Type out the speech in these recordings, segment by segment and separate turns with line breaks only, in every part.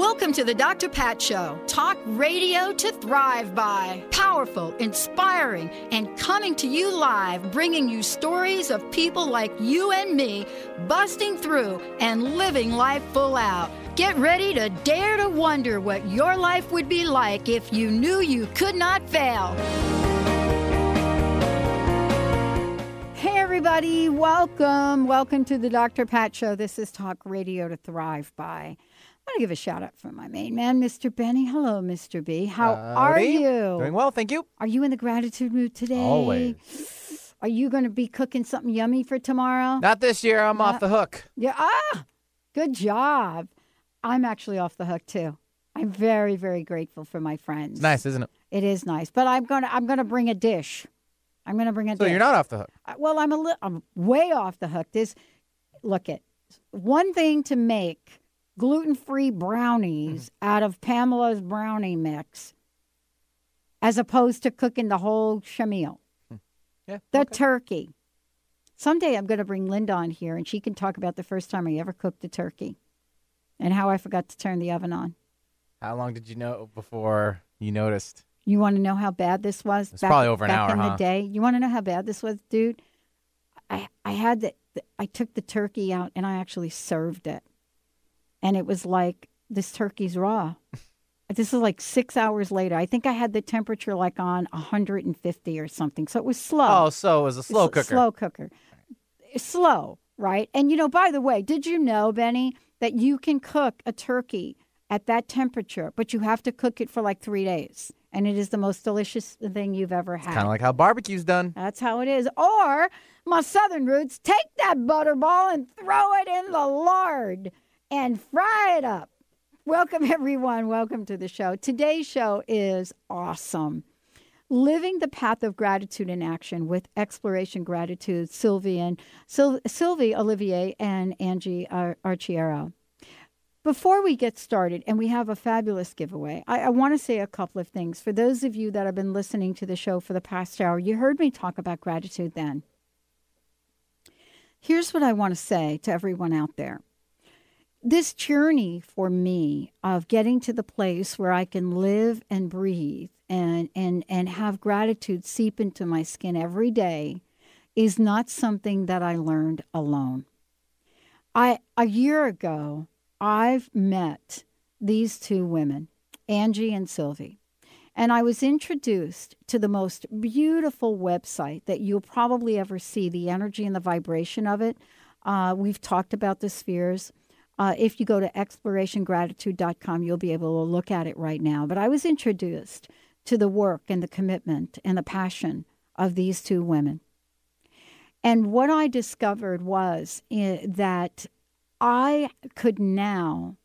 Welcome to the Dr. Pat Show. Talk radio to thrive by. Powerful, inspiring, and coming to you live, bringing you stories of people like you and me busting through and living life full out. Get ready to dare to wonder what your life would be like if you knew you could not fail.
Hey, everybody, welcome. Welcome to the Dr. Pat Show. This is Talk Radio to Thrive by. I want to give a shout out for my main man, Mr. Benny. Hello, Mr. B. How are you?
Doing well, thank you.
Are you in the gratitude mood today?
Always.
Are you going to be cooking something yummy for tomorrow?
Not this year. I'm off the hook.
Yeah. Ah, good job. I'm actually off the hook too. I'm very, very grateful for my friends.
It's nice, isn't it?
It is nice, but I'm gonna I'm gonna bring a dish. I'm gonna bring a
So
dish.
you're not off the hook.
Uh, Well, I'm a li- I'm way off the hook. This look at one thing to make gluten-free brownies
Mm-hmm.
out of Pamela's brownie mix as opposed to cooking the whole shamil.
Yeah.
The
okay.
turkey. Someday I'm going to bring Linda on here and she can talk about the first time I ever cooked a turkey and how I forgot to turn the oven on.
How long did you know before you noticed?
You want to know how bad this was?
It's probably over an
back
hour,
in the day. You want to know how bad this was, dude? I I had the, the I took the turkey out and I actually served it, and it was like this turkey's raw. this is like six hours later. I think I had the temperature like on 150 or something, so it was slow.
Oh, so it was a slow cooker.
Slow cooker. Slow, right? And you know, by the way, did you know, Benny, that you can cook a turkey at that temperature, but you have to cook it for like three days, and it is the most delicious thing you've ever had.
Kind of like how barbecue's done.
That's how it is. Or my southern roots, take that butterball and throw it in the lard and fry it up. Welcome, everyone. Welcome to the show. Today's show is awesome. Living the path of gratitude in action with exploration gratitude, Sylvie and Syl- Sylvie Olivier and Angie Ar- Arciero. Before we get started, and we have a fabulous giveaway, I, I want to say a couple of things. For those of you that have been listening to the show for the past hour, you heard me talk about gratitude then. Here's what I want to say to everyone out there. This journey for me of getting to the place where I can live and breathe and, and, and have gratitude seep into my skin every day is not something that I learned alone. I a year ago, I've met these two women, Angie and Sylvie, and I was introduced to the most beautiful website that you'll probably ever see. The energy and the vibration of it. Uh, we've talked about the spheres. Uh, if you go to explorationgratitude.com, you'll be able to look at it right now. But I was introduced to the work and the commitment and the passion of these two women. And what I discovered was eh, that I could now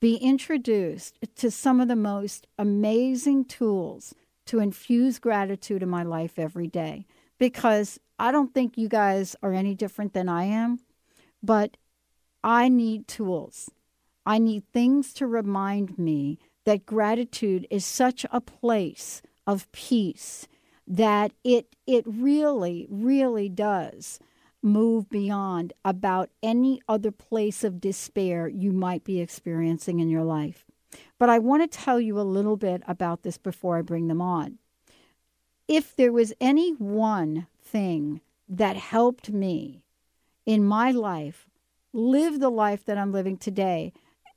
be introduced to some of the most amazing tools to infuse gratitude in my life every day. Because I don't think you guys are any different than I am, but I need tools. I need things to remind me that gratitude is such a place of peace that it it really really does move beyond about any other place of despair you might be experiencing in your life. But I want to tell you a little bit about this before I bring them on. If there was any one thing that helped me in my life live the life that I'm living today,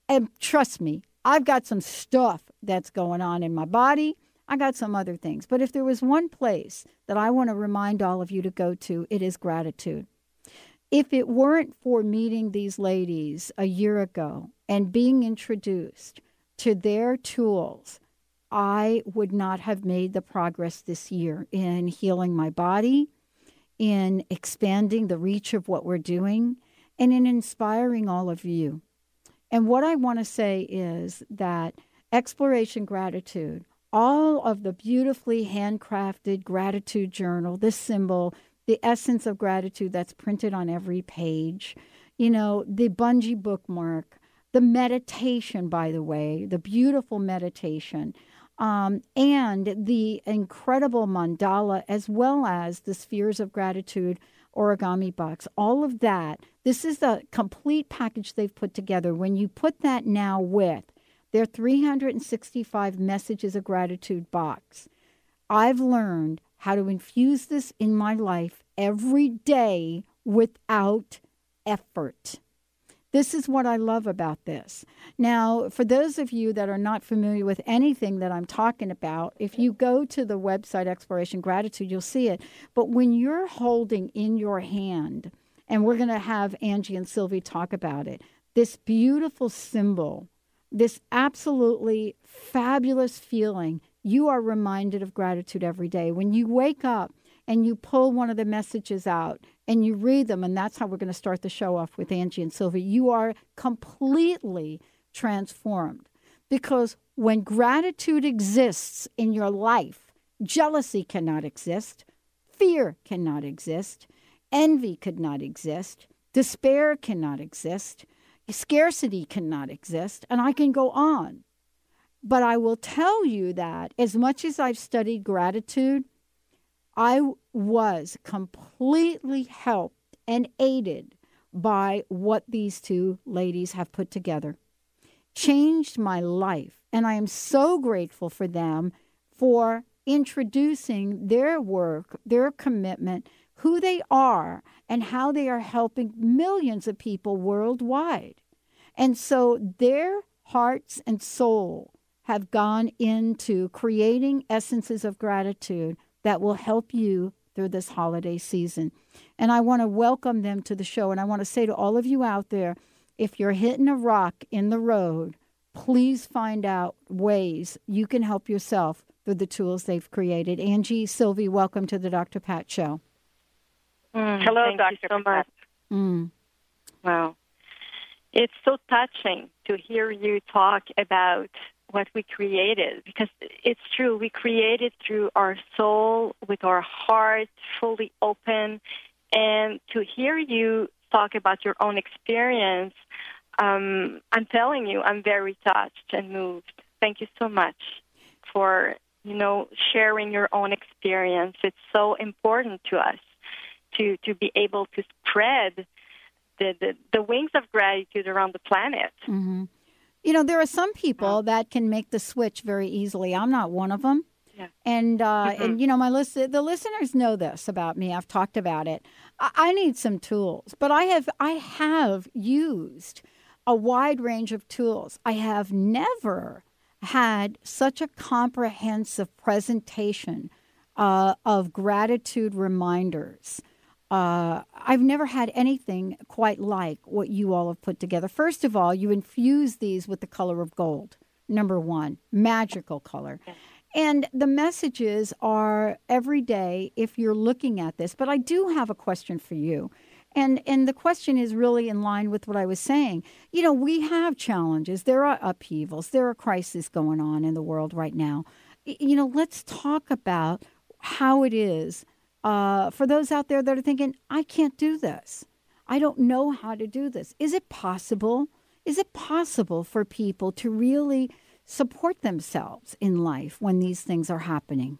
and trust me, I've got some stuff that's going on in my body. I got some other things. But if there was one place that I want to remind all of you to go to, it is gratitude. If it weren't for meeting these ladies a year ago and being introduced to their tools, I would not have made the progress this year in healing my body, in expanding the reach of what we're doing, and in inspiring all of you. And what I want to say is that exploration gratitude, all of the beautifully handcrafted gratitude journal, this symbol, the essence of gratitude that's printed on every page, you know, the bungee bookmark, the meditation, by the way, the beautiful meditation, um, and the incredible mandala, as well as the spheres of gratitude origami box. All of that, this is the complete package they've put together. When you put that now with their 365 messages of gratitude box, I've learned how to infuse this in my life every day without effort. This is what I love about this. Now, for those of you that are not familiar with anything that I'm talking about, if you go to the website Exploration Gratitude, you'll see it. But when you're holding in your hand, and we're going to have Angie and Sylvie talk about it, this beautiful symbol, this absolutely fabulous feeling, you are reminded of gratitude every day. When you wake up, and you pull one of the messages out and you read them, and that's how we're going to start the show off with Angie and Sylvie, you are completely transformed. Because when gratitude exists in your life, jealousy cannot exist, fear cannot exist, envy could not exist, despair cannot exist, scarcity cannot exist, and I can go on. But I will tell you that as much as I've studied gratitude, I was completely helped and aided by what these two ladies have put together. Changed my life. And I am so grateful for them for introducing their work, their commitment, who they are, and how they are helping millions of people worldwide. And so their hearts and soul have gone into creating essences of gratitude that will help you through this holiday season. And I want to welcome them to the show. And I want to say to all of you out there if you're hitting a rock in the road, please find out ways you can help yourself through the tools they've created. Angie, Sylvie, welcome to the Dr. Pat Show.
Mm, Hello, Dr. so Pat.
Mm.
Wow. It's so touching to hear you talk about what we created because it's true we created through our soul with our heart fully open. And to hear you talk about your own experience um, i'm telling you i'm very touched and moved. Thank you so much for you know sharing your own experience. It's so important to us to to be able to spread the, the, the wings of gratitude around the planet.
Mm-hmm. You know, there are some people that can make the switch very easily. I'm not one of them.
Yeah.
And uh,
mm-hmm.
and you know my list the listeners know this about me. I've talked about it. I, I need some tools, but I have I have used a wide range of tools. I have never had such a comprehensive presentation uh, of gratitude reminders uh, I've never had anything quite like what you all have put together. First of all, you infuse these with the color of gold, number one, magical color. And the messages are every day if you're looking at this. But I do have a question for you. And, and the question is really in line with what I was saying. You know, we have challenges, there are upheavals, there are crises going on in the world right now. You know, let's talk about how it is uh, for those out there that are thinking, I can't do this. I don't know how to do this. Is it possible? Is it possible for people to really support themselves in life when these things are happening?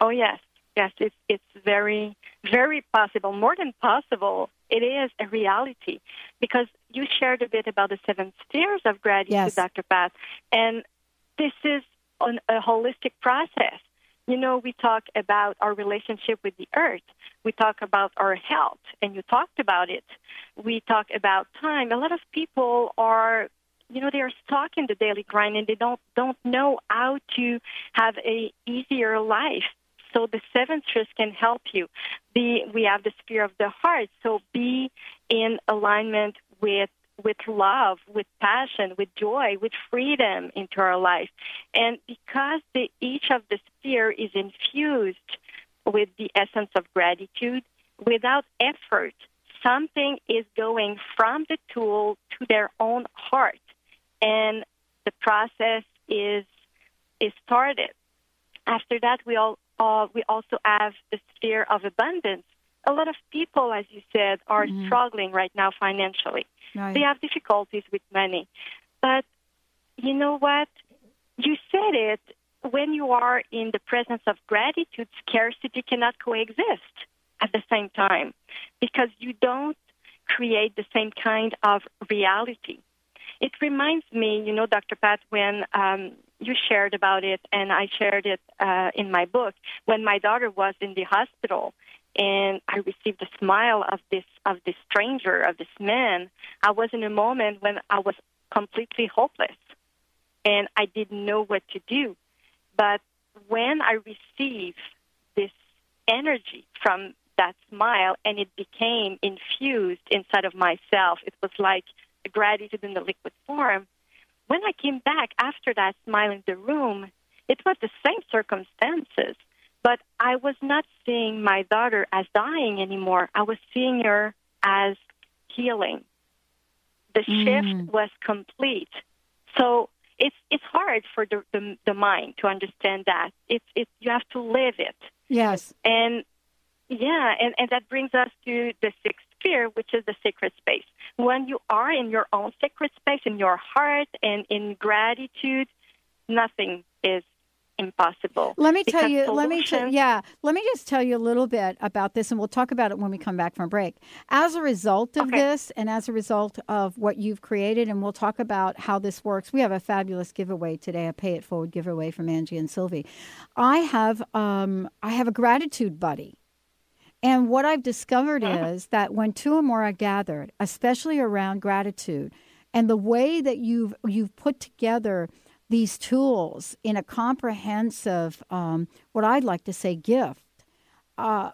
Oh yes, yes. It's it's very very possible. More than possible, it is a reality because you shared a bit about the seven spheres of gratitude,
yes.
Dr. Pat, and this is an, a holistic process. You know, we talk about our relationship with the earth. We talk about our health, and you talked about it. We talk about time. A lot of people are, you know, they are stuck in the daily grind and they don't don't know how to have a easier life. So the seven spheres can help you. Be we have the sphere of the heart. So be in alignment with with love, with passion, with joy, with freedom into our life. And because the, each of the sphere is infused with the essence of gratitude, without effort, something is going from the tool to their own heart, and the process is is started. After that, we all uh, we also have the sphere of abundance. A lot of people, as you said, are mm-hmm. struggling right now financially. Right. They have difficulties with money, but you know what? You said it. When you are in the presence of gratitude, scarcity cannot coexist at the same time because you don't create the same kind of reality. It reminds me, you know, Dr. Pat, when um, you shared about it, and I shared it uh, in my book, when my daughter was in the hospital and I received a smile of this of this stranger, of this man. I was in a moment when I was completely hopeless and I didn't know what to do. But when I received this energy from that smile and it became infused inside of myself, it was like gratitude in the liquid form. When I came back after that smile in the room, it was the same circumstances, but I was not seeing my daughter as dying anymore. I was seeing her as healing. The mm. shift was complete. So it's it's hard for the, the, the mind to understand that. It's it you have to live it.
Yes.
And yeah, and, and that brings us to the sixth sphere, which is the sacred space. When you are in your own sacred space, in your heart, and in gratitude, nothing is impossible.
Let me tell you. Let me tell. Yeah. Let me just tell you a little bit about this, and we'll talk about it when we come back from break. As a result of okay. this, and as a result of what you've created, and we'll talk about how this works. We have a fabulous giveaway today, a pay it forward giveaway from Angie and Sylvie. I have um, I have a gratitude buddy. And what I've discovered uh-huh. is that when two or more are gathered, especially around gratitude, and the way that you've you've put together these tools in a comprehensive, um, what I'd like to say, gift. Uh,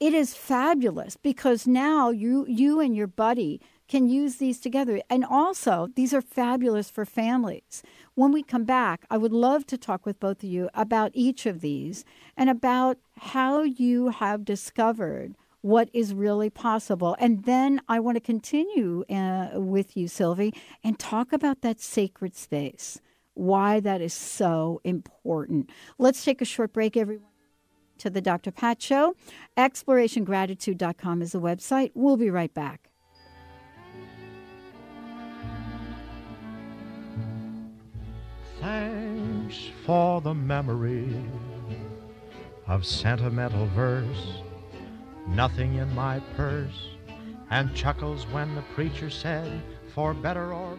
it is fabulous because now you you and your buddy can use these together. And also, these are fabulous for families. When we come back, I would love to talk with both of you about each of these and about how you have discovered what is really possible. And then I want to continue uh, with you, Sylvie, and talk about that sacred space why that is so important. Let's take a short break, everyone. To the Dr. Pat Show. ExplorationGratitude.com is the website. We'll be right back.
Thanks for the memory of sentimental verse, nothing in my purse, and chuckles when the preacher said, for better or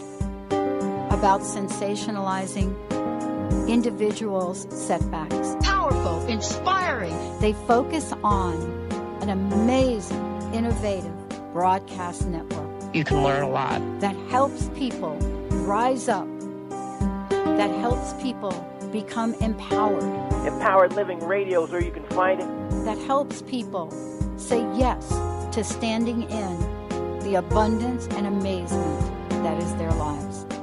about sensationalizing individuals' setbacks.
Powerful, inspiring.
They focus on an amazing, innovative broadcast network.
You can learn a lot.
That helps people rise up, that helps people become empowered.
Empowered Living Radio is where you can find it.
That helps people say yes to standing in the abundance and amazement that is their lives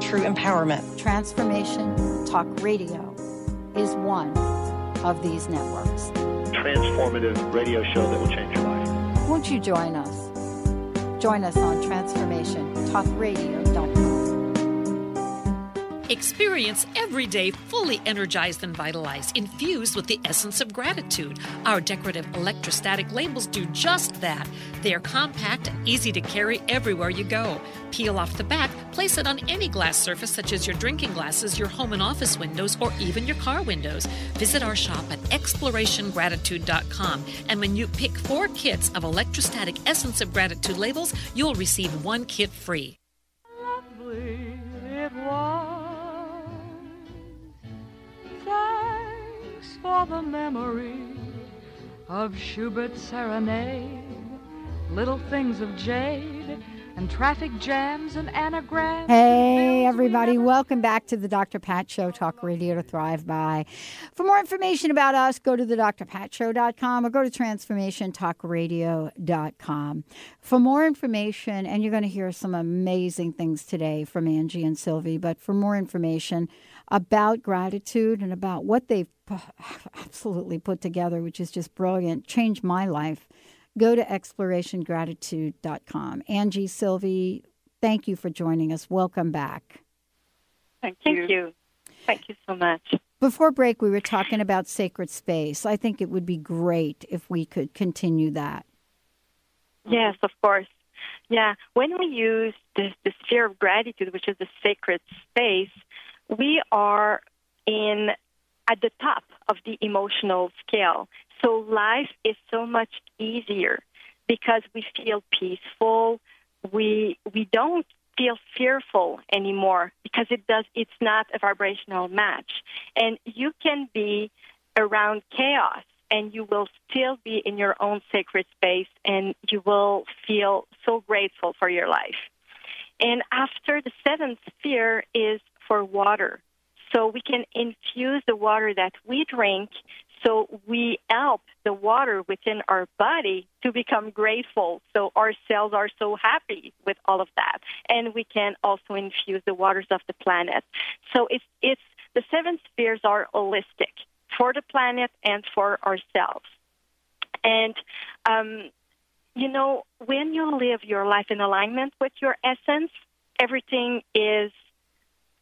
True empowerment.
Transformation Talk Radio is one of these networks.
Transformative radio show that will change your life.
Won't you join us? Join us on transformationtalkradio.com.
Experience every day fully energized and vitalized, infused with the essence of gratitude. Our decorative electrostatic labels do just that. They are compact and easy to carry everywhere you go. Peel off the back, place it on any glass surface, such as your drinking glasses, your home and office windows, or even your car windows. Visit our shop at explorationgratitude.com, and when you pick four kits of electrostatic essence of gratitude labels, you'll receive one kit free.
For the memory of Schubert's serenade, little things of jade and traffic jams and anagrams.
Hey, everybody, welcome back to the Dr. Pat Show, Talk Radio to Thrive By. For more information about us, go to the drpatshow.com or go to transformationtalkradio.com. For more information, and you're going to hear some amazing things today from Angie and Sylvie, but for more information about gratitude and about what they've absolutely put together, which is just brilliant, changed my life go to explorationgratitude.com. Angie, Sylvie, thank you for joining us. Welcome back.
Thank you. Thank you. Thank you so much.
Before break, we were talking about sacred space. I think it would be great if we could continue that.
Yes, of course. Yeah, when we use the, the sphere of gratitude, which is the sacred space, we are in at the top of the emotional scale. So life is so much easier because we feel peaceful. We we don't feel fearful anymore because it does it's not a vibrational match. And you can be around chaos and you will still be in your own sacred space and you will feel so grateful for your life. And after the seventh sphere is for water. So we can infuse the water that we drink so we help the water within our body to become grateful. So our cells are so happy with all of that. And we can also infuse the waters of the planet. So it's, it's the seven spheres are holistic for the planet and for ourselves. And, um, you know, when you live your life in alignment with your essence, everything is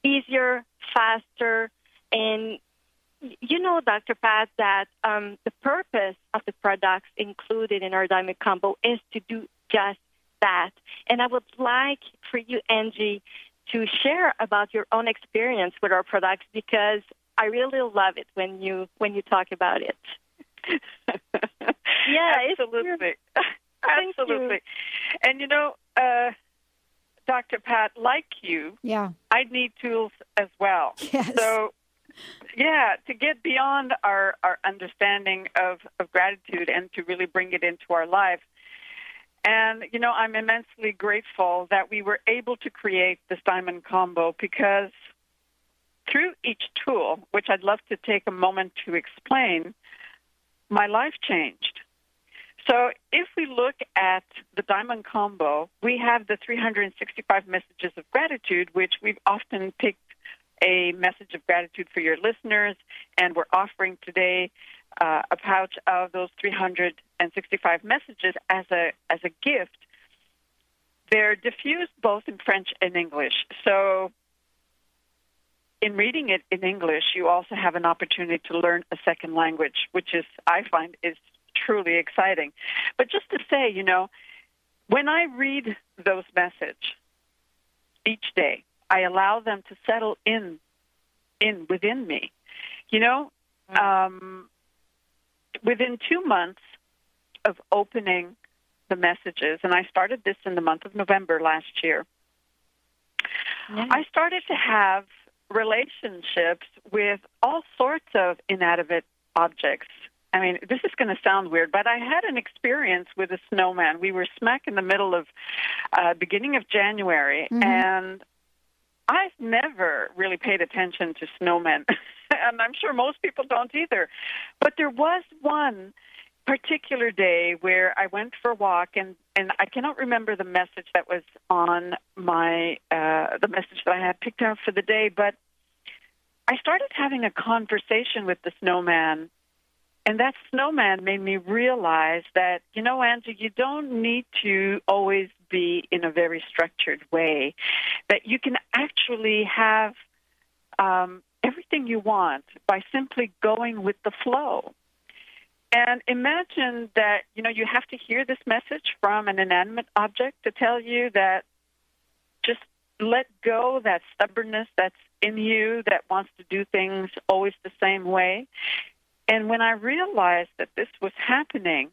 easier, faster, and you know, Dr. Pat, that um, the purpose of the products included in our Diamond Combo is to do just that. And I would like for you, Angie, to share about your own experience with our products because I really love it when you when you talk about it.
yeah, absolutely, absolutely. And you know, uh, Dr. Pat, like you,
yeah,
I need tools as well.
Yes.
So yeah, to get beyond our, our understanding of, of gratitude and to really bring it into our life. And, you know, I'm immensely grateful that we were able to create this diamond combo because through each tool, which I'd love to take a moment to explain, my life changed. So if we look at the diamond combo, we have the 365 messages of gratitude, which we've often picked a message of gratitude for your listeners, and we're offering today uh, a pouch of those 365 messages as a as a gift. They're diffused both in French and English. So, in reading it in English, you also have an opportunity to learn a second language, which is I find is truly exciting. But just to say, you know, when I read those messages each day, I allow them to settle in in within me. You know, mm. um, within two months of opening the messages, and I started this in the month of November last year. I started to have relationships with all sorts of inanimate objects. I mean, this is going to sound weird, but I had an experience with a snowman. We were smack in the middle of uh, beginning of January, mm-hmm. and I've never really paid attention to snowmen, and I'm sure most people don't either. But there was one particular day where I went for a walk, and and I cannot remember the message that was on my uh, the message that I had picked out for the day, but I started having a conversation with the snowman, and that snowman made me realize that you know, Andrew, you don't need to always be in a very structured way. That you can actually have um, everything you want by simply going with the flow. And imagine that, you know, you have to hear this message from an inanimate object to tell you that just let go that stubbornness that's in you that wants to do things always the same way. And when I realized that this was happening,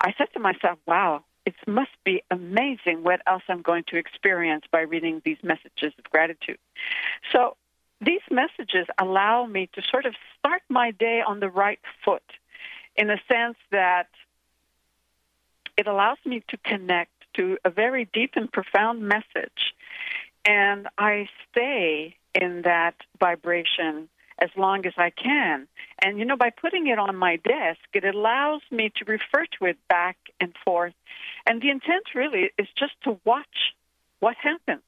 I said to myself, wow, it must be amazing what else I'm going to experience by reading these messages of gratitude. So these messages allow me to sort of start my day on the right foot in the sense that it allows me to connect to a very deep and profound message. And I stay in that vibration as long as I can. And, you know, by putting it on my desk, it allows me to refer to it back and forth. And the intent really is just to watch what happens.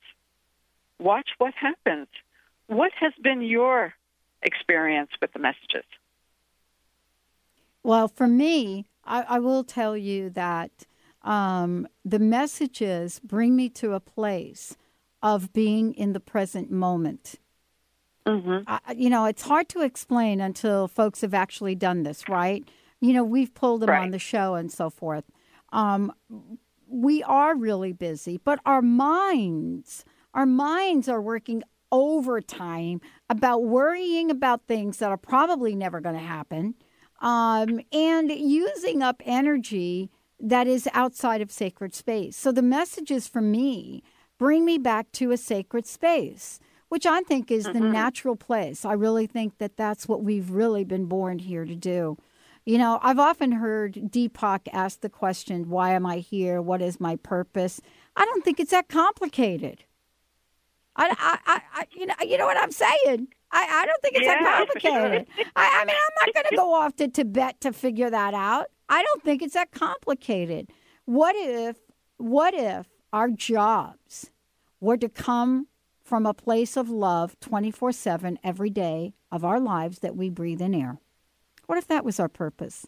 Watch what happens. What has been your experience with the messages?
Well, for me, I, I will tell you that um, the messages bring me to a place of being in the present moment.
Mm-hmm.
I, you know, it's hard to explain until folks have actually done this, right? You know, we've pulled them
right.
on the show and so forth. Um, we are really busy, but our minds, our minds are working overtime about worrying about things that are probably never going to happen um, and using up energy that is outside of sacred space. So the messages for me bring me back to a sacred space, which I think is
mm-hmm.
the natural place. I really think that that's what we've really been born here to do. You know, I've often heard Deepak ask the question, Why am I here? What is my purpose? I don't think it's that complicated. I, I, I, you know, you know what I'm saying. I, I don't think it's
yeah,
that complicated.
Sure.
I, I mean, I'm not going to go off to Tibet to figure that out. I don't think it's that complicated. What if, what if our jobs were to come from a place of love 24 7 every day of our lives that we breathe in air? What if that was our purpose?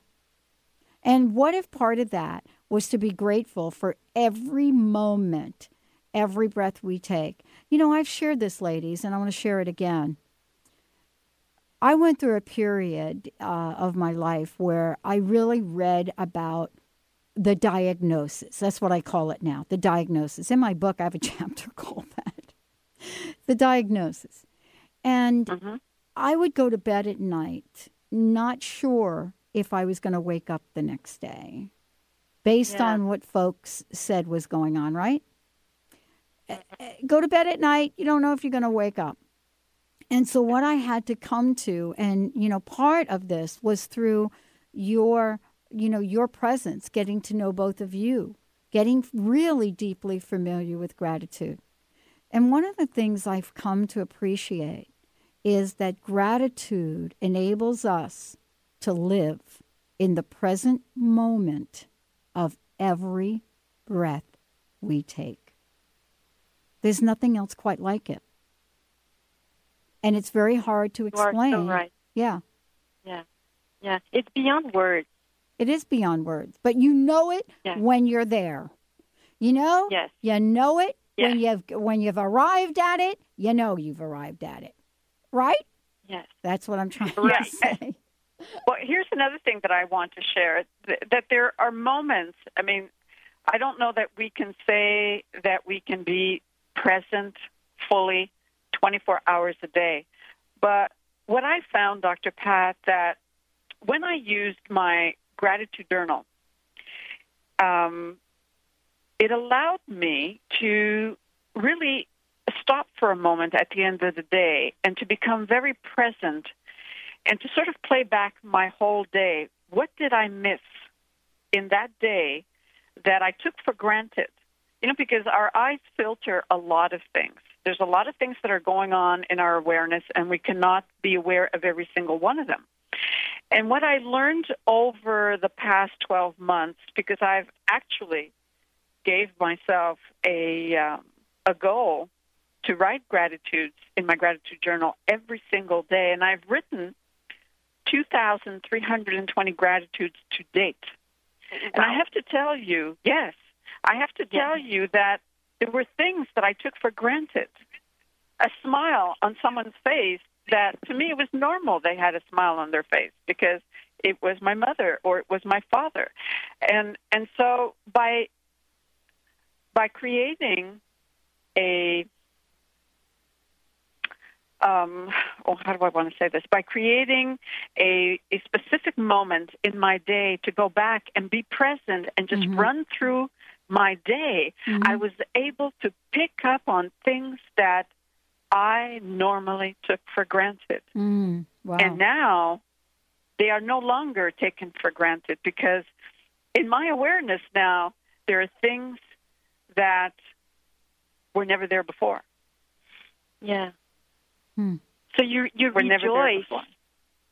And what if part of that was to be grateful for every moment, every breath we take? You know, I've shared this, ladies, and I want to share it again. I went through a period uh, of my life where I really read about the diagnosis. That's what I call it now the diagnosis. In my book, I have a chapter called that the diagnosis. And
mm-hmm.
I would go to bed at night not sure if I was going to wake up the next day based
yeah.
on what folks said was going on, right? Go to bed at night, you don't know if you're going to wake up. And so, what I had to come to, and you know, part of this was through your, you know, your presence, getting to know both of you, getting really deeply familiar with gratitude. And one of the things I've come to appreciate is that gratitude enables us to live in the present moment of every breath we take. There's nothing else quite like it and it's very hard to explain.
So right.
Yeah.
Yeah. Yeah. It's beyond words.
It is beyond words, but you know it
yeah.
when you're there. You know?
Yes.
You know it
yes.
when you've when you've arrived at it, you know you've arrived at it. Right?
Yes.
That's what I'm trying
right.
to say.
Well, here's another thing that I want to share that there are moments, I mean, I don't know that we can say that we can be present fully 24 hours a day. But what I found, Dr. Pat, that when I used my gratitude journal, um, it allowed me to really stop for a moment at the end of the day and to become very present and to sort of play back my whole day. What did I miss in that day that I took for granted? You know, because our eyes filter a lot of things. There's a lot of things that are going on in our awareness, and we cannot be aware of every single one of them. And what I learned over the past 12 months, because I've actually gave myself a um, a goal to write gratitudes in my gratitude journal every single day, and I've written 2,320 gratitudes to date. Wow. And I have to tell you, yes, I have to tell yeah. you that there were things that I took for granted. A smile on someone's face that to me it was normal they had a smile on their face because it was my mother or it was my father. And and so by by creating a um, oh, how do I want to say this? By creating a, a specific moment in my day to go back and be present and just mm-hmm. run through my day, mm-hmm. I was able to pick up on things that I normally took for granted.
Mm, wow.
And now they are no longer taken for granted because in my awareness now, there are things that were never there before.
Yeah.
Hmm.
So you you
were
rejoice.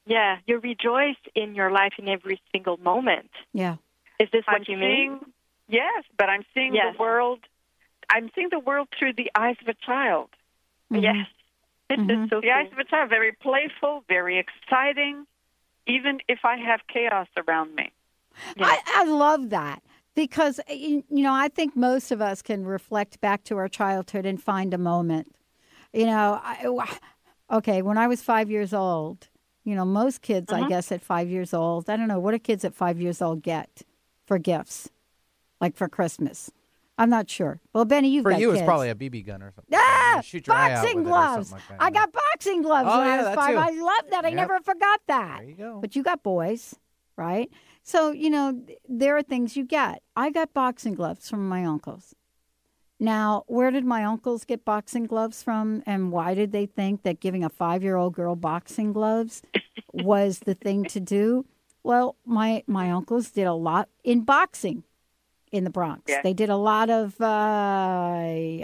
Yeah, you rejoice in your life in every single moment.
Yeah.
Is this what
I'm
you
seeing,
mean?
Yes, but I'm seeing
yes.
the world. I'm seeing the world through the eyes of a child.
Mm-hmm. Yes. This
mm-hmm.
so
the eyes of a child, very playful, very exciting, even if I have chaos around me.
Yes. I, I love that because you know I think most of us can reflect back to our childhood and find a moment. You know, I, okay, when I was five years old, you know, most kids, I
Uh-huh.
guess, at five years old, I don't know, what do kids at five years old get for gifts, like for Christmas? I'm not sure. Well, Benny, you've
For
got
you,
kids.
probably a BB gun or something.
Ah,
You shoot your
boxing
with it or
gloves.
like
I got boxing gloves
Oh,
when
yeah,
I was five.
too.
I love that. I never forgot that.
There you go.
But you got boys, right? So, you know, there are things you get. I got boxing gloves from my uncles. Now, where did my uncles get boxing gloves from? And why did they think that giving a five year old girl boxing gloves was the thing to do? Well, my, my uncles did a lot in boxing in the Bronx.
Yeah.
They did a lot of, uh,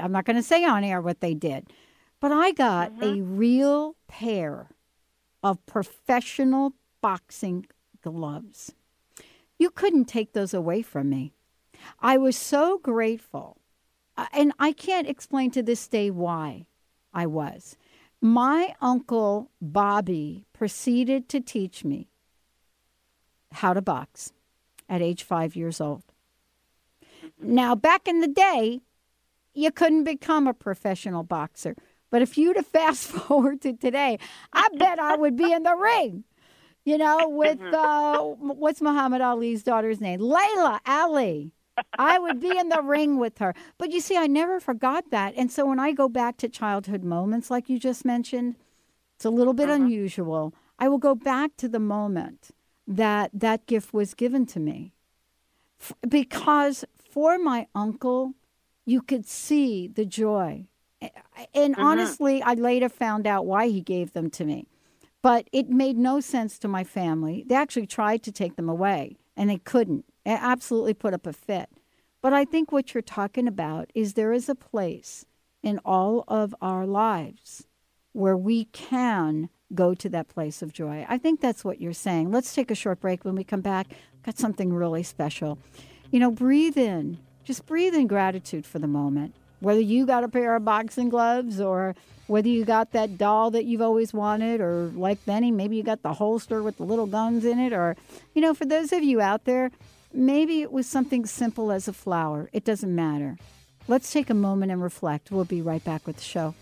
I'm not going to say on air what they did, but I got a real pair of professional boxing gloves. You couldn't take those away from me. I was so grateful. Uh, And I can't explain to this day why I was. My uncle Bobby proceeded to teach me how to box at age five years old. Now, back in the day, you couldn't become a professional boxer. But if you'd have fast forward to today, I bet I would be in the ring. You know, with mm-hmm. uh, what's Muhammad Ali's daughter's name? Laila Ali. I would be in the ring with her. But you see, I never forgot that. And so when I go back to childhood moments, like you just mentioned, it's a little bit mm-hmm. unusual. I will go back to the moment that that gift was given to me. F- because for my uncle, you could see the joy. And mm-hmm. honestly, I later found out why he gave them to me. But it made no sense to my family. They actually tried to take them away, and they couldn't. They absolutely put up a fit. But I think what you're talking about is there is a place in all of our lives where we can go to that place of joy. I think that's what you're saying. Let's take a short break. When we come back, got something really special. You know, breathe in. Just breathe in gratitude for the moment. Whether you got a pair of boxing gloves or whether you got that doll that you've always wanted, or like Benny, maybe you got the holster with the little guns in it, or, you know, for those of you out there, maybe it was something simple as a flower. It doesn't matter. Let's take a moment and reflect. We'll be right back with the show.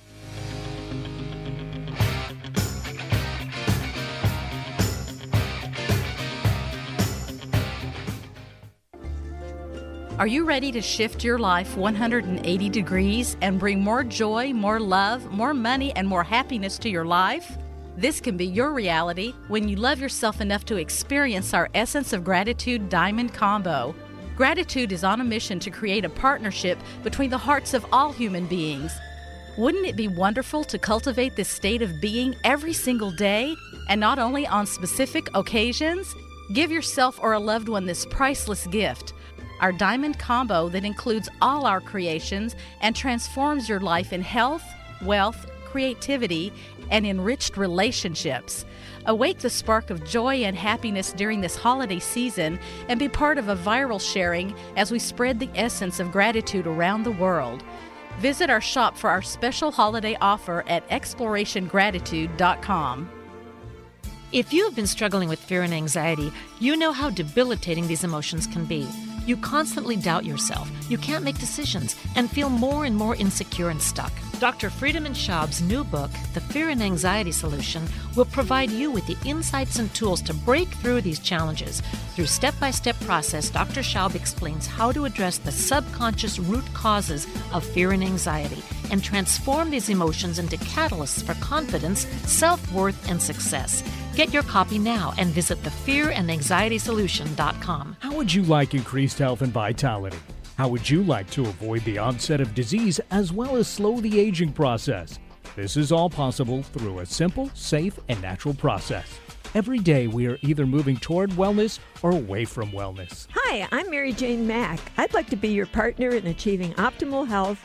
Are you ready to shift your life 180 degrees and bring more joy, more love, more money, and more happiness to your life? This can be your reality when you love yourself enough to experience our Essence of Gratitude Diamond Combo. Gratitude is on a mission to create a partnership between the hearts of all human beings. Wouldn't it be wonderful to cultivate this state of being every single day and not only on specific occasions? Give yourself or a loved one this priceless gift our diamond combo that includes all our creations and transforms your life in health, wealth, creativity, and enriched relationships. Awake the spark of joy and happiness during this holiday season and be part of a viral sharing as we spread the essence of gratitude around the world. Visit our shop for our special holiday offer at explorationgratitude.com.
If you have been struggling with fear and anxiety, you know how debilitating these emotions can be. You constantly doubt yourself, you can't make decisions, and feel more and more insecure and stuck. Dr. Friedemann Schaub's new book, The Fear and Anxiety Solution, will provide you with the insights and tools to break through these challenges. Through step by step process, Dr. Schaub explains how to address the subconscious root causes of fear and anxiety and transform these emotions into catalysts for confidence, self worth, and success. Get your copy now and visit thefearandanxietysolution.com.
How would you like increased health and vitality? How would you like to avoid the onset of disease as well as slow the aging process? This is all possible through a simple, safe, and natural process. Every day we are either moving toward wellness or away from wellness.
Hi, I'm Mary Jane Mack. I'd like to be your partner in achieving optimal health.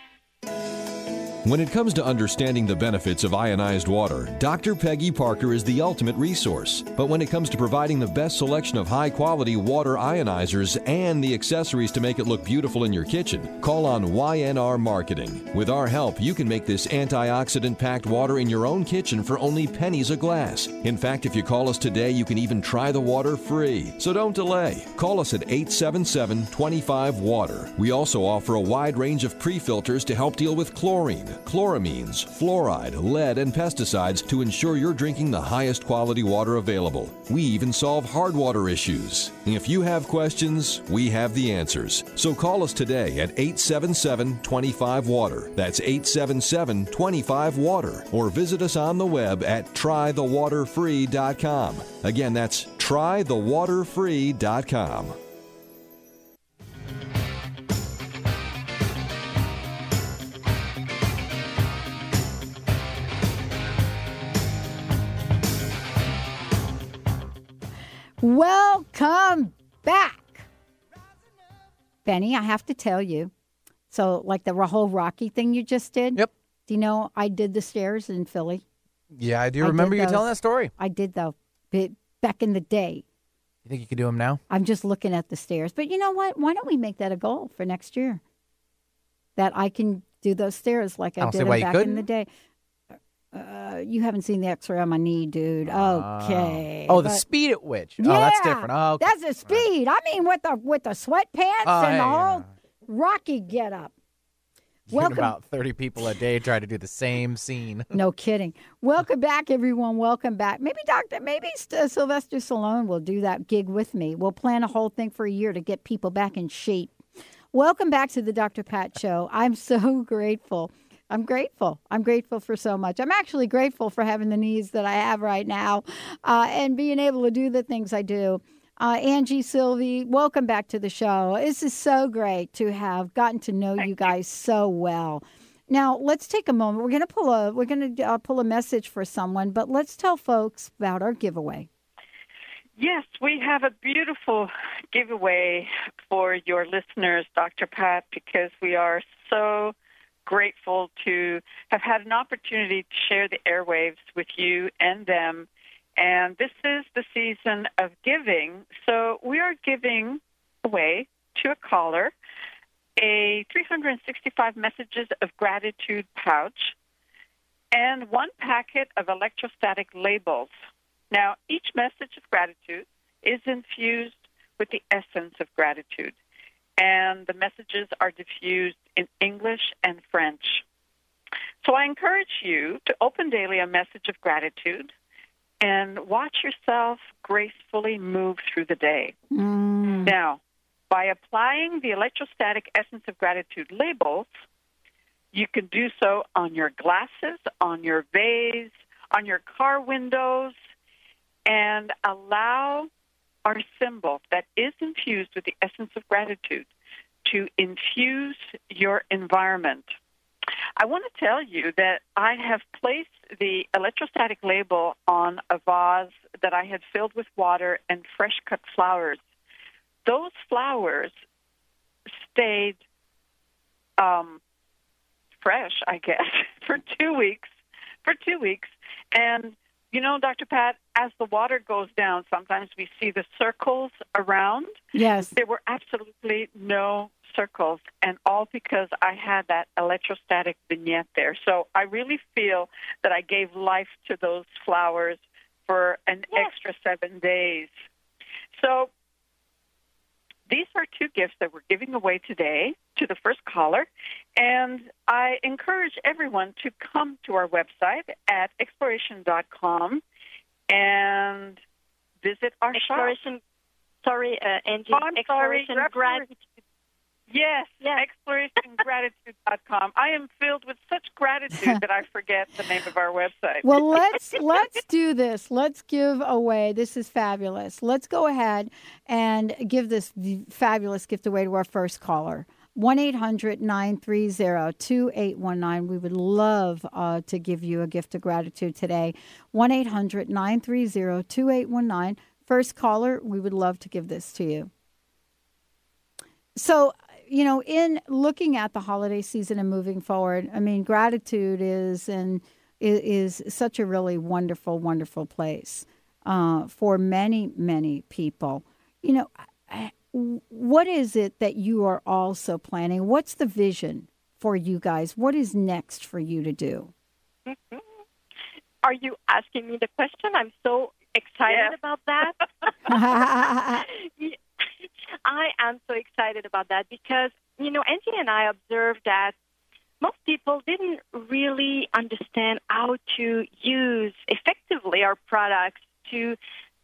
When it comes to understanding the benefits of ionized water, Dr. Peggy Parker is the ultimate resource. But when it comes to providing the best selection of high quality water ionizers and the accessories to make it look beautiful in your kitchen, call on YNR Marketing. With our help, you can make this antioxidant packed water in your own kitchen for only pennies a glass. In fact, if you call us today, you can even try the water free. So don't delay. Call us at 877 25 Water. We also offer a wide range of pre filters to help deal with chlorine chloramines, fluoride, lead, and pesticides to ensure you're drinking the highest quality water available. We even solve hard water issues. If you have questions, we have the answers. So call us today at 877 25 Water. That's 877 25 Water. Or visit us on the web at trythewaterfree.com. Again, that's trythewaterfree.com.
Welcome back. Benny, I have to tell you. So, like the whole Rocky thing you just did?
Yep.
Do you know I did the stairs in Philly?
Yeah, I do remember you telling that story.
I did, though, back in the day.
You think you could do them now?
I'm just looking at the stairs. But you know what? Why don't we make that a goal for next year? That I can do those stairs like I,
I
did back in the day. Uh, you haven't seen the X-ray on my knee, dude. Okay.
Oh, the
But-
speed at which?
Yeah,
Oh, that's different. Oh, okay.
that's the speed. I mean, with the with the sweatpants
Oh,
and
hey,
the whole Rocky get up. Welcome.
about 30 people a day try to do the same scene.
No kidding. Welcome back, everyone. Welcome back. Maybe Doctor, maybe St- Sylvester Stallone will do that gig with me. We'll plan a whole thing for a year to get people back in shape. Welcome back to the Dr. Pat Show. I'm so grateful. I'm grateful. I'm grateful for so much. I'm actually grateful for having the knees that I have right now uh, and being able to do the things I do. Uh, Angie Sylvie, welcome back to the show. This is so great to have gotten to know you guys so well. Now let's take a moment. We're going to pull a we're going to uh, pull a message for someone, but let's tell folks about our giveaway.
Yes, we have a beautiful giveaway for your listeners, Dr. Pat, because we are so grateful to have had an opportunity to share the airwaves with you and them. And this is the season of giving. So we are giving away to a caller a 365 messages of gratitude pouch and one packet of electrostatic labels. Now, each message of gratitude is infused with the essence of gratitude, and the messages are diffused in English and French. So I encourage you to open daily a message of gratitude and watch yourself gracefully move through the day. Mm. Now, by applying the electrostatic essence of gratitude labels, you can do so on your glasses, on your vase, on your car windows, and allow our symbol that is infused with the essence of gratitude to infuse your environment. I want to tell you that I have placed the electrostatic label on a vase that I had filled with water and fresh cut flowers those flowers stayed um, fresh, I guess, for two weeks. For two weeks, and you know, Dr. Pat, as the water goes down, sometimes we see the circles around.
Yes.
There were absolutely no circles, and all because I had that electrostatic vignette there. So I really feel that I gave life to those flowers for an yes. extra seven days. So these are two gifts that we're giving away today to the first caller. And I encourage everyone to come to our website at exploration.com and visit our
exploration,
shop.
Sorry, uh, Angie.
Oh,
exploration
sorry,
gratitude
Yes, yes. explorationgratitude.com. I am filled with such gratitude that I forget the name of our website.
well, let's let's do this. Let's give away. This is fabulous. Let's go ahead and give this fabulous gift away to our first caller. 1 800 930 2819. We would love uh, to give you a gift of gratitude today. 1 800 930 2819. First caller, we would love to give this to you. So, you know, in looking at the holiday season and moving forward, I mean, gratitude is and is, such a really wonderful, wonderful place uh, for many, many people. You know, what is it that you are also planning? What's the vision for you guys? What is next for you to do?
Mm-hmm. Are you asking me the question? I'm so excited about that. I am so excited about that because, you know, Angie and I observed that most people didn't really understand how to use effectively our products to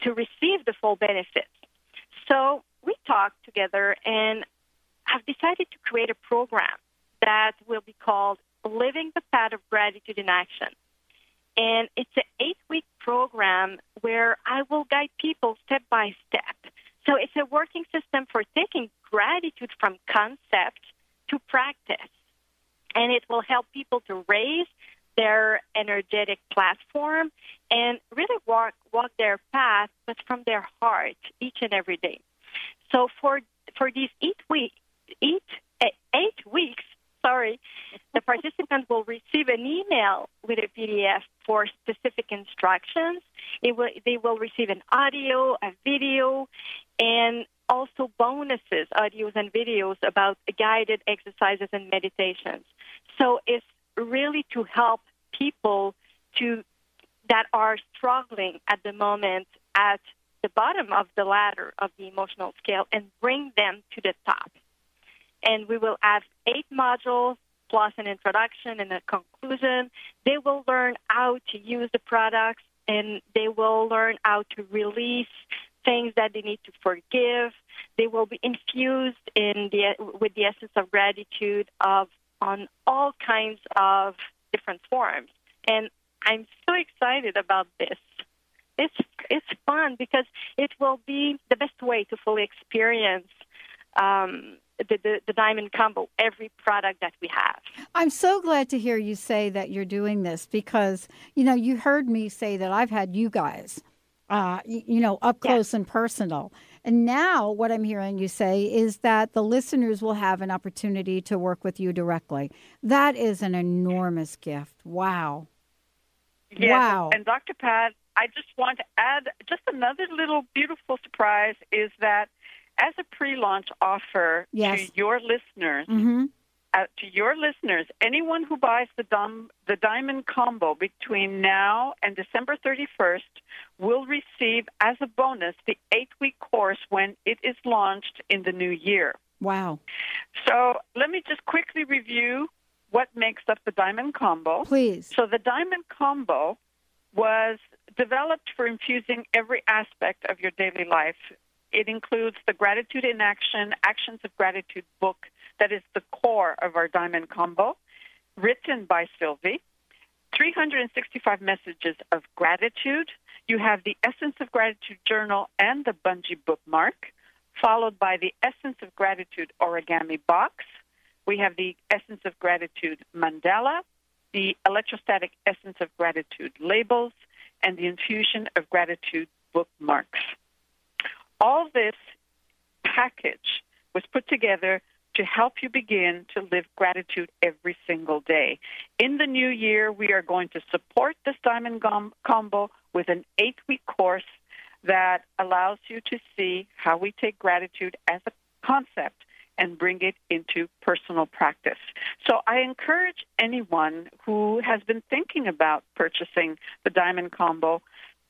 to receive the full benefits. So we talked together and have decided to create a program that will be called Living the Path of Gratitude in Action. And it's an eight week program where I will guide people step by step so it's a working system for taking gratitude from concept to practice. And it will help people to raise their energetic platform and really walk walk their path, but from their heart each and every day. So for for these eight week eight eh, eight weeks, sorry, the participant will receive an email with a PDF for specific instructions. Will, they will receive an audio, a video, and also bonuses, audios and videos about guided exercises and meditations. So it's really to help people to that are struggling at the moment at the bottom of the ladder of the emotional scale and bring them to the top. And we will have eight modules plus an introduction and a conclusion. They will learn how to use the products and they will learn how to release things that they need to forgive. They will be infused in the with the essence of gratitude of on all kinds of different forms. And I'm so excited about this. It's it's fun because it will be the best way to fully experience um, the, the, the, diamond combo, every product that we have.
I'm so glad to hear you say that you're doing this because, you know, you heard me say that I've had you guys uh, you know, up close and personal. And now, what I'm hearing you say is that the listeners will have an opportunity to work with you directly. That is an enormous gift. Wow.
Yes,
wow.
And Dr. Pat, I just want to add just another little beautiful surprise is that as a pre launch offer
yes.
to your listeners,
mm-hmm
uh, to your listeners, anyone who buys the, dum- the diamond combo between now and December 31st will receive as a bonus the eight week course when it is launched in the new year.
Wow.
So let me just quickly review what makes up the diamond combo.
Please.
So the diamond combo was developed for infusing every aspect of your daily life. It includes the Gratitude in Action, Actions of Gratitude book that is the core of our diamond combo, written by Sylvie. 365 messages of gratitude. You have the Essence of Gratitude journal and the Bungee bookmark, followed by the Essence of Gratitude origami box. We have the Essence of Gratitude mandala, the Electrostatic Essence of Gratitude labels, and the Infusion of Gratitude bookmarks. All this package was put together to help you begin to live gratitude every single day. In the new year, we are going to support this diamond combo with an eight week course that allows you to see how we take gratitude as a concept and bring it into personal practice. So I encourage anyone who has been thinking about purchasing the diamond combo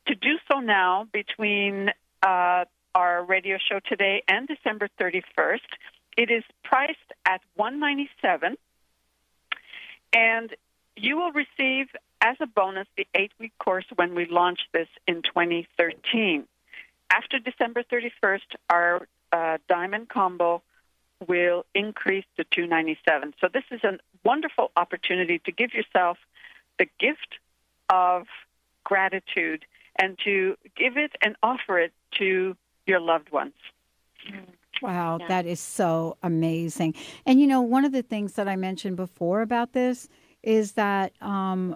to do so now between uh, our radio show today and December 31st. It is priced at 197 and you will receive as a bonus the 8-week course when we launch this in 2013. After December 31st, our uh, diamond combo will increase to 297. So this is a wonderful opportunity to give yourself the gift of gratitude and to give it and offer it to your loved ones.
Wow, yeah. that is so amazing. And you know, one of the things that I mentioned before about this is that um,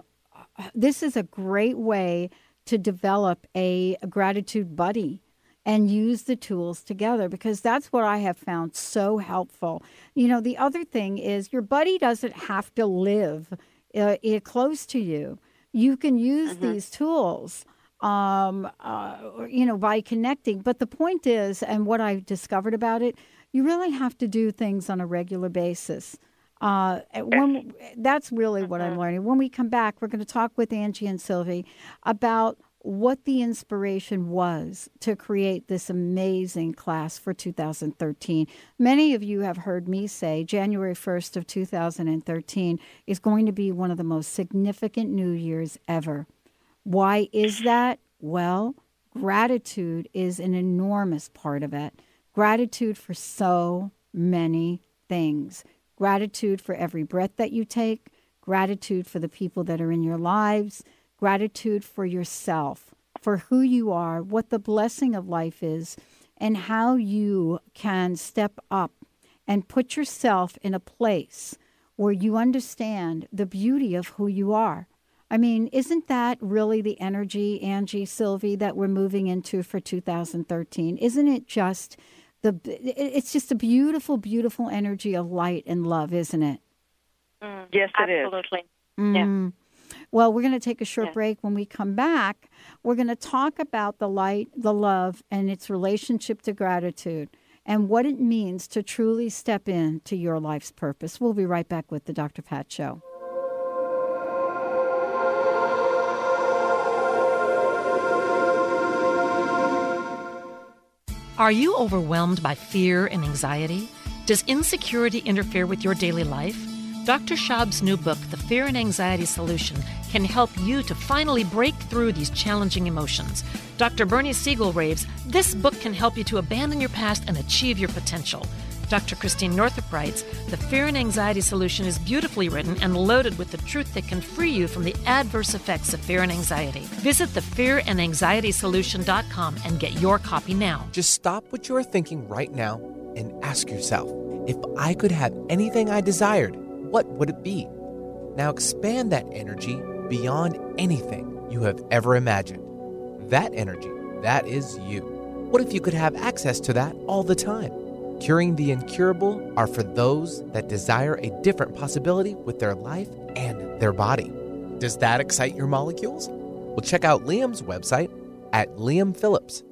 this is a great way to develop a, a gratitude buddy and use the tools together because that's what I have found so helpful. You know, the other thing is your buddy doesn't have to live uh, close to you. You can use mm-hmm. these tools um, uh, you know, by connecting. But the point is, and what I've discovered about it, you really have to do things on a regular basis. Uh, when, that's really what I'm mm-hmm. learning. When we come back, we're going to talk with Angie and Sylvie about what the inspiration was to create this amazing class for 2013. Many of you have heard me say January 1st of 2013 is going to be one of the most significant New Year's ever. Why is that? Well, gratitude is an enormous part of it. Gratitude for so many things. Gratitude for every breath that you take, gratitude for the people that are in your lives, gratitude for yourself, for who you are, what the blessing of life is, and how you can step up and put yourself in a place where you understand the beauty of who you are I mean, isn't that really the energy, Angie, Sylvie, that we're moving into for 2013? Isn't it just the? It's just a beautiful, beautiful energy of light and love, isn't it?
Mm, yes, it
absolutely.
is.
Mm. Yeah. Well, we're going to take a short yeah. break. When we come back, we're going to talk about the light, the love, and its relationship to gratitude and what it means to truly step into your life's purpose. We'll be right back with the Dr. Pat Show.
Are you overwhelmed by fear and anxiety? Does insecurity interfere with your daily life? Dr. Schaub's new book, The Fear and Anxiety Solution, can help you to finally break through these challenging emotions. Dr. Bernie Siegel raves, This book can help you to abandon your past and achieve your potential. Dr. Christiane Northrup writes The Fear and Anxiety Solution is beautifully written and loaded with the truth that can free you from the adverse effects of fear and anxiety. Visit thefearandanxietysolution.com and get your copy now.
Just stop what you are thinking right now and ask yourself if I could have anything I desired, what would it be? Now expand that energy beyond anything you have ever imagined. That energy, that is you. What if you could have access to that all the time? Curing the incurable are for those that desire a different possibility with their life and their body. Does that excite your molecules? Well, check out Liam's website at liamphillips.com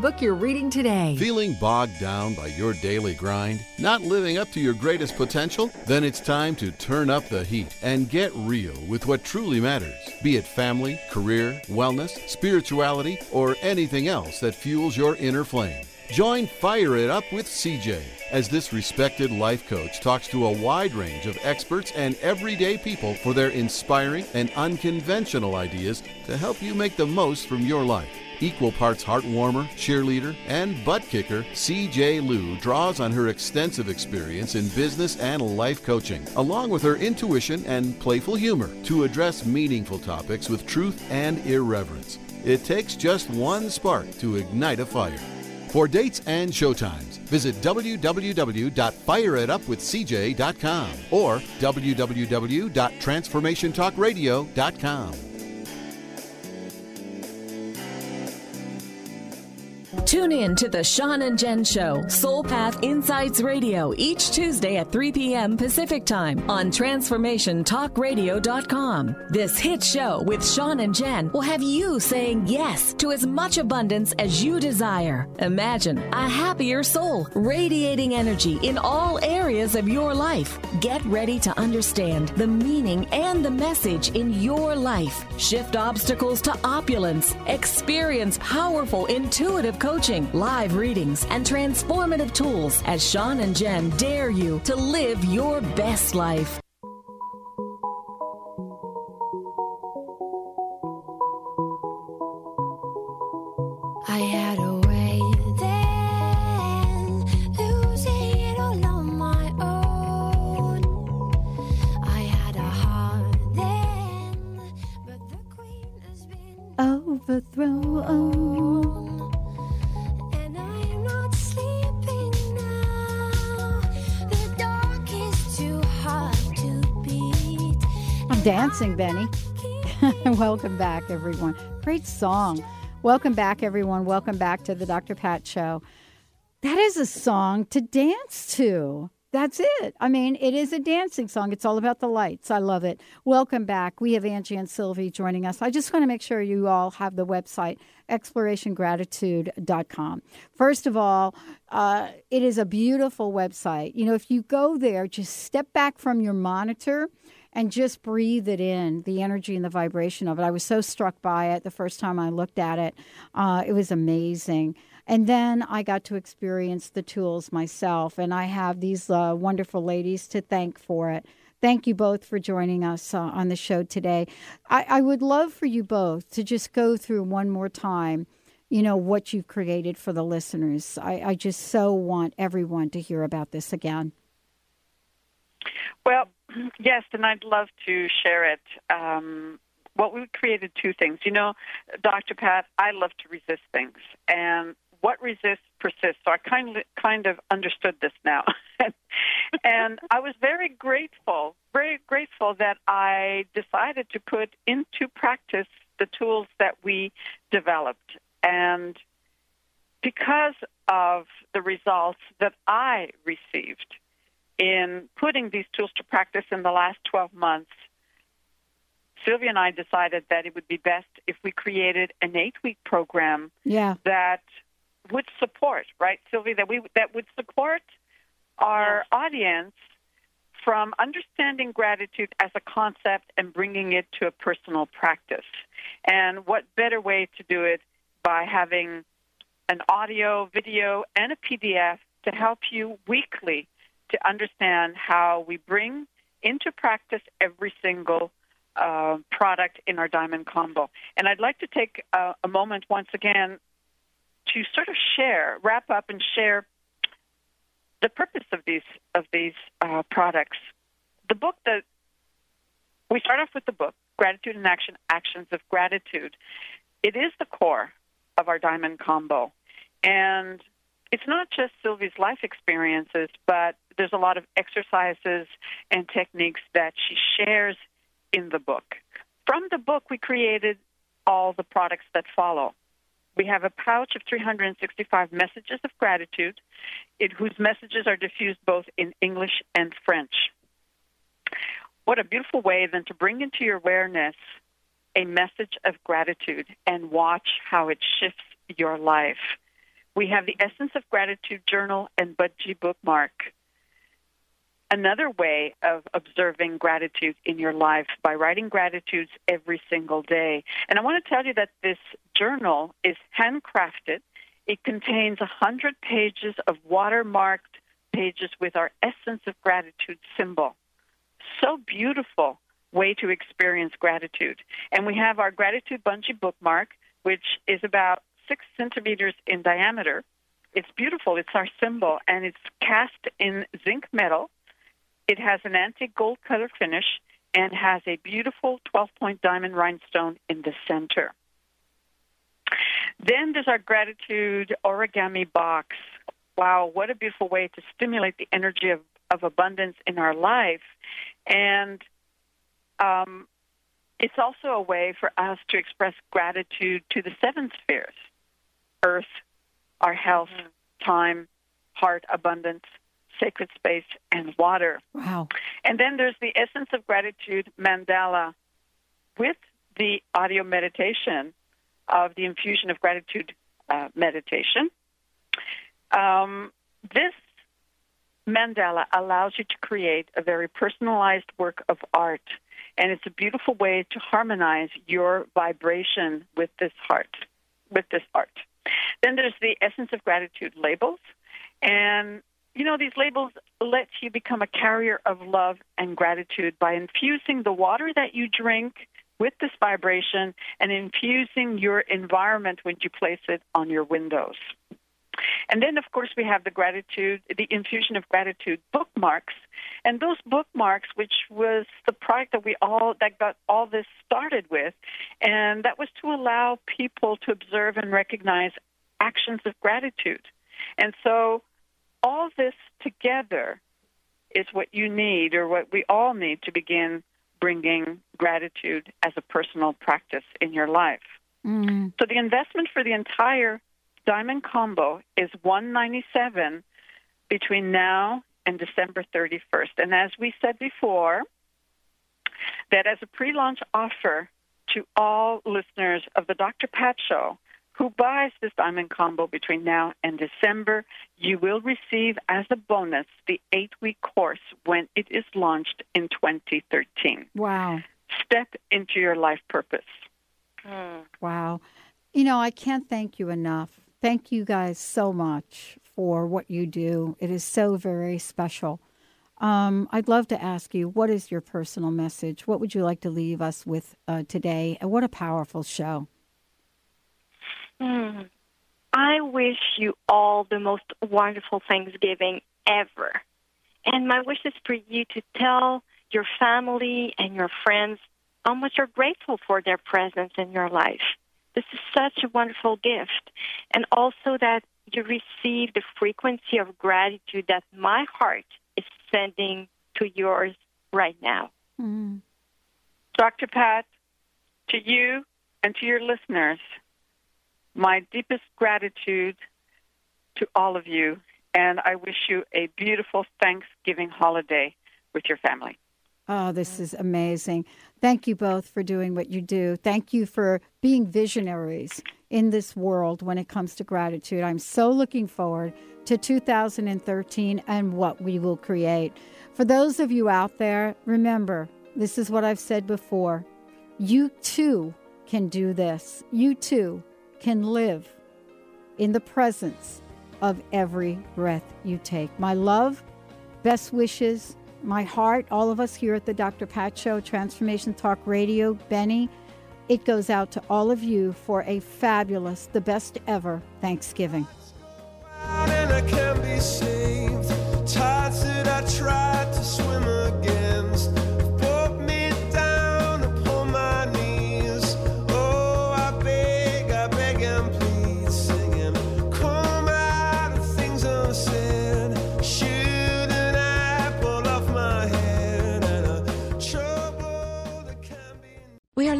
book you're reading today.
Feeling bogged down by your daily grind? Not living up to your greatest potential? Then it's time to turn up the heat and get real with what truly matters. Be it family, career, wellness, spirituality, or anything else that fuels your inner flame. Join Fire It Up with CJ as this respected life coach talks to a wide range of experts and everyday people for their inspiring and unconventional ideas to help you make the most from your life. Equal parts heart warmer, cheerleader, and butt kicker, CJ Liu draws on her extensive experience in business and life coaching, along with her intuition and playful humor, to address meaningful topics with truth and irreverence. It takes just one spark to ignite a fire. For dates and showtimes, visit www.fireitupwithcj.com or www.transformationtalkradio.com.
Tune in to the Sean and Jen Show, Soul Path Insights Radio, each Tuesday at 3 p.m. Pacific Time on TransformationTalkRadio.com. This hit show with Sean and Jen will have you saying yes to as much abundance as you desire. Imagine a happier soul, radiating energy in all areas of your life. Get ready to understand the meaning and the message in your life. Shift obstacles to opulence. Experience powerful, intuitive coaching live readings, and transformative tools as Sean and Jen dare you to live your best life.
Back, everyone. Great song. Welcome back, everyone. Welcome back to the Dr. Pat Show. That is a song to dance to. That's it. I mean, it is a dancing song. It's all about the lights. I love it. Welcome back. We have Angie and Sylvie joining us. I just want to make sure you all have the website, explorationgratitude.com. First of all, uh, it is a beautiful website. You know, if you go there, just step back from your monitor and just breathe it in the energy and the vibration of it. I was so struck by it the first time I looked at it. Uh, it was amazing. And then I got to experience the tools myself, and I have these uh, wonderful ladies to thank for it. Thank you both for joining us uh, on the show today. I, I would love for you both to just go through one more time, you know, what you've created for the listeners. I, I just so want everyone to hear about this again.
Well, yes, and I'd love to share it. Um, what we created two things. You know, Dr. Pat, I love to resist things, and what resists persists. So I kind of kind of understood this now, and I was very grateful, very grateful that I decided to put into practice the tools that we developed, and because of the results that I received in putting these tools to practice in the last 12 months, Sylvie and I decided that it would be best if we created an eight-week program
Yeah.
that would support, right, Sylvie, that we that would support our audience from understanding gratitude as a concept and bringing it to a personal practice. And what better way to do it by having an audio, video, and a PDF to help you weekly to understand how we bring into practice every single uh, product in our diamond combo. And I'd like to take uh, a moment once again to sort of share, wrap up, and share the purpose of these of these uh, products. The book that we start off with the book, Gratitude in Action: Actions of Gratitude. It is the core of our diamond combo, and it's not just Sylvie's life experiences, but there's a lot of exercises and techniques that she shares in the book. From the book, we created all the products that follow. We have a pouch of 365 messages of gratitude, it, whose messages are diffused both in English and French. What a beautiful way then to bring into your awareness a message of gratitude and watch how it shifts your life. We have the Essence of Gratitude Journal and Budgie bookmark. Another way of observing gratitude in your life by writing gratitudes every single day. And I want to tell you that this journal is handcrafted. It contains 100 pages of watermarked pages with our Essence of Gratitude symbol. So beautiful way to experience gratitude. And we have our Gratitude Bungee bookmark, which is about six centimeters in diameter. It's beautiful. It's our symbol, and it's cast in zinc metal. It has an antique gold color finish and has a beautiful 12 point diamond rhinestone in the center. Then there's our gratitude origami box. Wow, what a beautiful way to stimulate the energy of, of abundance in our life. And um, it's also a way for us to express gratitude to the seven spheres earth, our health, time, heart, abundance, sacred space, and water.
Wow.
And then there's the Essence of Gratitude mandala with the audio meditation of the Infusion of Gratitude uh, meditation. Um, this mandala allows you to create a very personalized work of art, and it's a beautiful way to harmonize your vibration with this heart, with this art. Then there's the Essence of Gratitude labels, and you know, these labels let you become a carrier of love and gratitude by infusing the water that you drink with this vibration and infusing your environment when you place it on your windows. And then, of course, we have the gratitude, the infusion of gratitude bookmarks. And those bookmarks, which was the product that we all, that got all this started with, and that was to allow people to observe and recognize actions of gratitude. And so, all this together is what you need, or what we all need, to begin bringing gratitude as a personal practice in your life.
Mm.
So the investment for the entire diamond combo is 197 between now and December 31st. And as we said before, that as a pre-launch offer to all listeners of the Dr. Pat Show who buys this diamond combo between now and December, you will receive as a bonus the eight-week course when it is launched in 2013.
Wow.
Step into your life purpose.
Wow. You know, I can't thank you enough. Thank you guys so much for what you do. It is so very special. Um, I'd love to ask you, what is your personal message? What would you like to leave us with uh, today? And what a powerful show.
Hmm. I wish you all the most wonderful Thanksgiving ever. And my wish is for you to tell your family and your friends how much you're grateful for their presence in your life. This is such a wonderful gift. And also that you receive the frequency of gratitude that my heart is sending to yours right now.
Mm.
Dr. Pat, to you and to your listeners, my deepest gratitude to all of you, and I wish you a beautiful Thanksgiving holiday with your family.
Oh, this is amazing. Thank you both for doing what you do. Thank you for being visionaries in this world when it comes to gratitude. I'm so looking forward to 2013 and what we will create. For those of you out there, remember, this is what I've said before. You too can do this. You too can live in the presence of every breath you take. My love, best wishes, my heart, all of us here at the Dr. Pat Show, Transformation Talk Radio, Benny, it goes out to all of you for a fabulous, the best ever Thanksgiving.
Tides that I tried to swim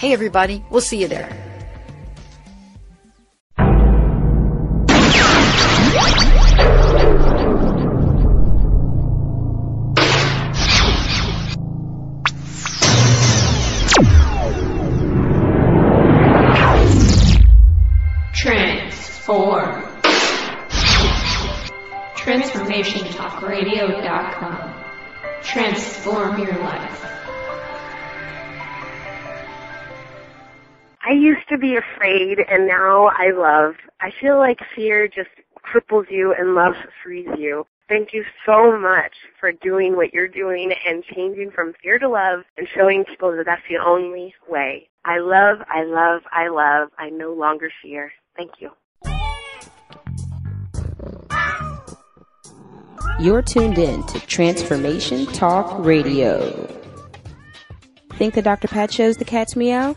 Hey, everybody, we'll see you there.
Be afraid and now I love. I feel like fear just cripples you and love frees you. Thank you so much for doing what you're doing and changing from fear to love and showing people that that's the only way. I love, I love, I love. I no longer fear. Thank you.
You're tuned in to Transformation Talk Radio. Think the Dr. Pat shows the cat's meow?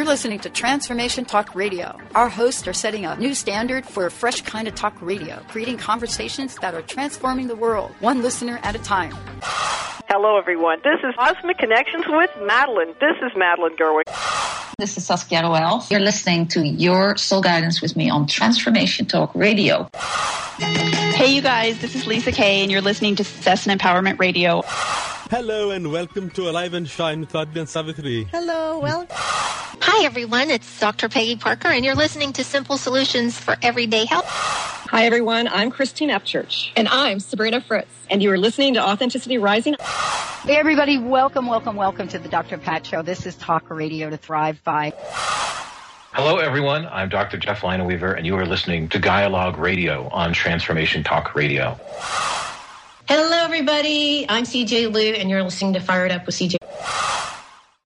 You're listening to Transformation Talk Radio. Our hosts are setting a new standard for a fresh kind of talk radio, creating conversations that are transforming the world, one listener at a time.
Hello, everyone. This is Cosmic Connections with Madeline. This is Madeline Gerwig.
This is Saskia Roel. You're listening to Your Soul Guidance with me on Transformation Talk Radio.
Hey, you guys, this is Lisa Kay, and you're listening to Success and Empowerment Radio.
Hello, and welcome to Alive and Shine with Adrian Savitri.
Hello, well. Hi, everyone. It's Dr. Peggy Parker, and you're listening to Simple Solutions for Everyday Health.
Hi, everyone. I'm Christine Upchurch.
And I'm Sabrina Fritz.
And you are listening to Authenticity Rising.
Hey, everybody. Welcome, welcome, welcome to the Dr. Pat Show. This is Talk Radio to Thrive By.
Hello, everyone. I'm Dr. Jeff Lineweaver, and you are listening to Dialogue Radio on Transformation Talk Radio.
Hello, everybody. I'm CJ Liu, and you're listening to Fired Up with CJ.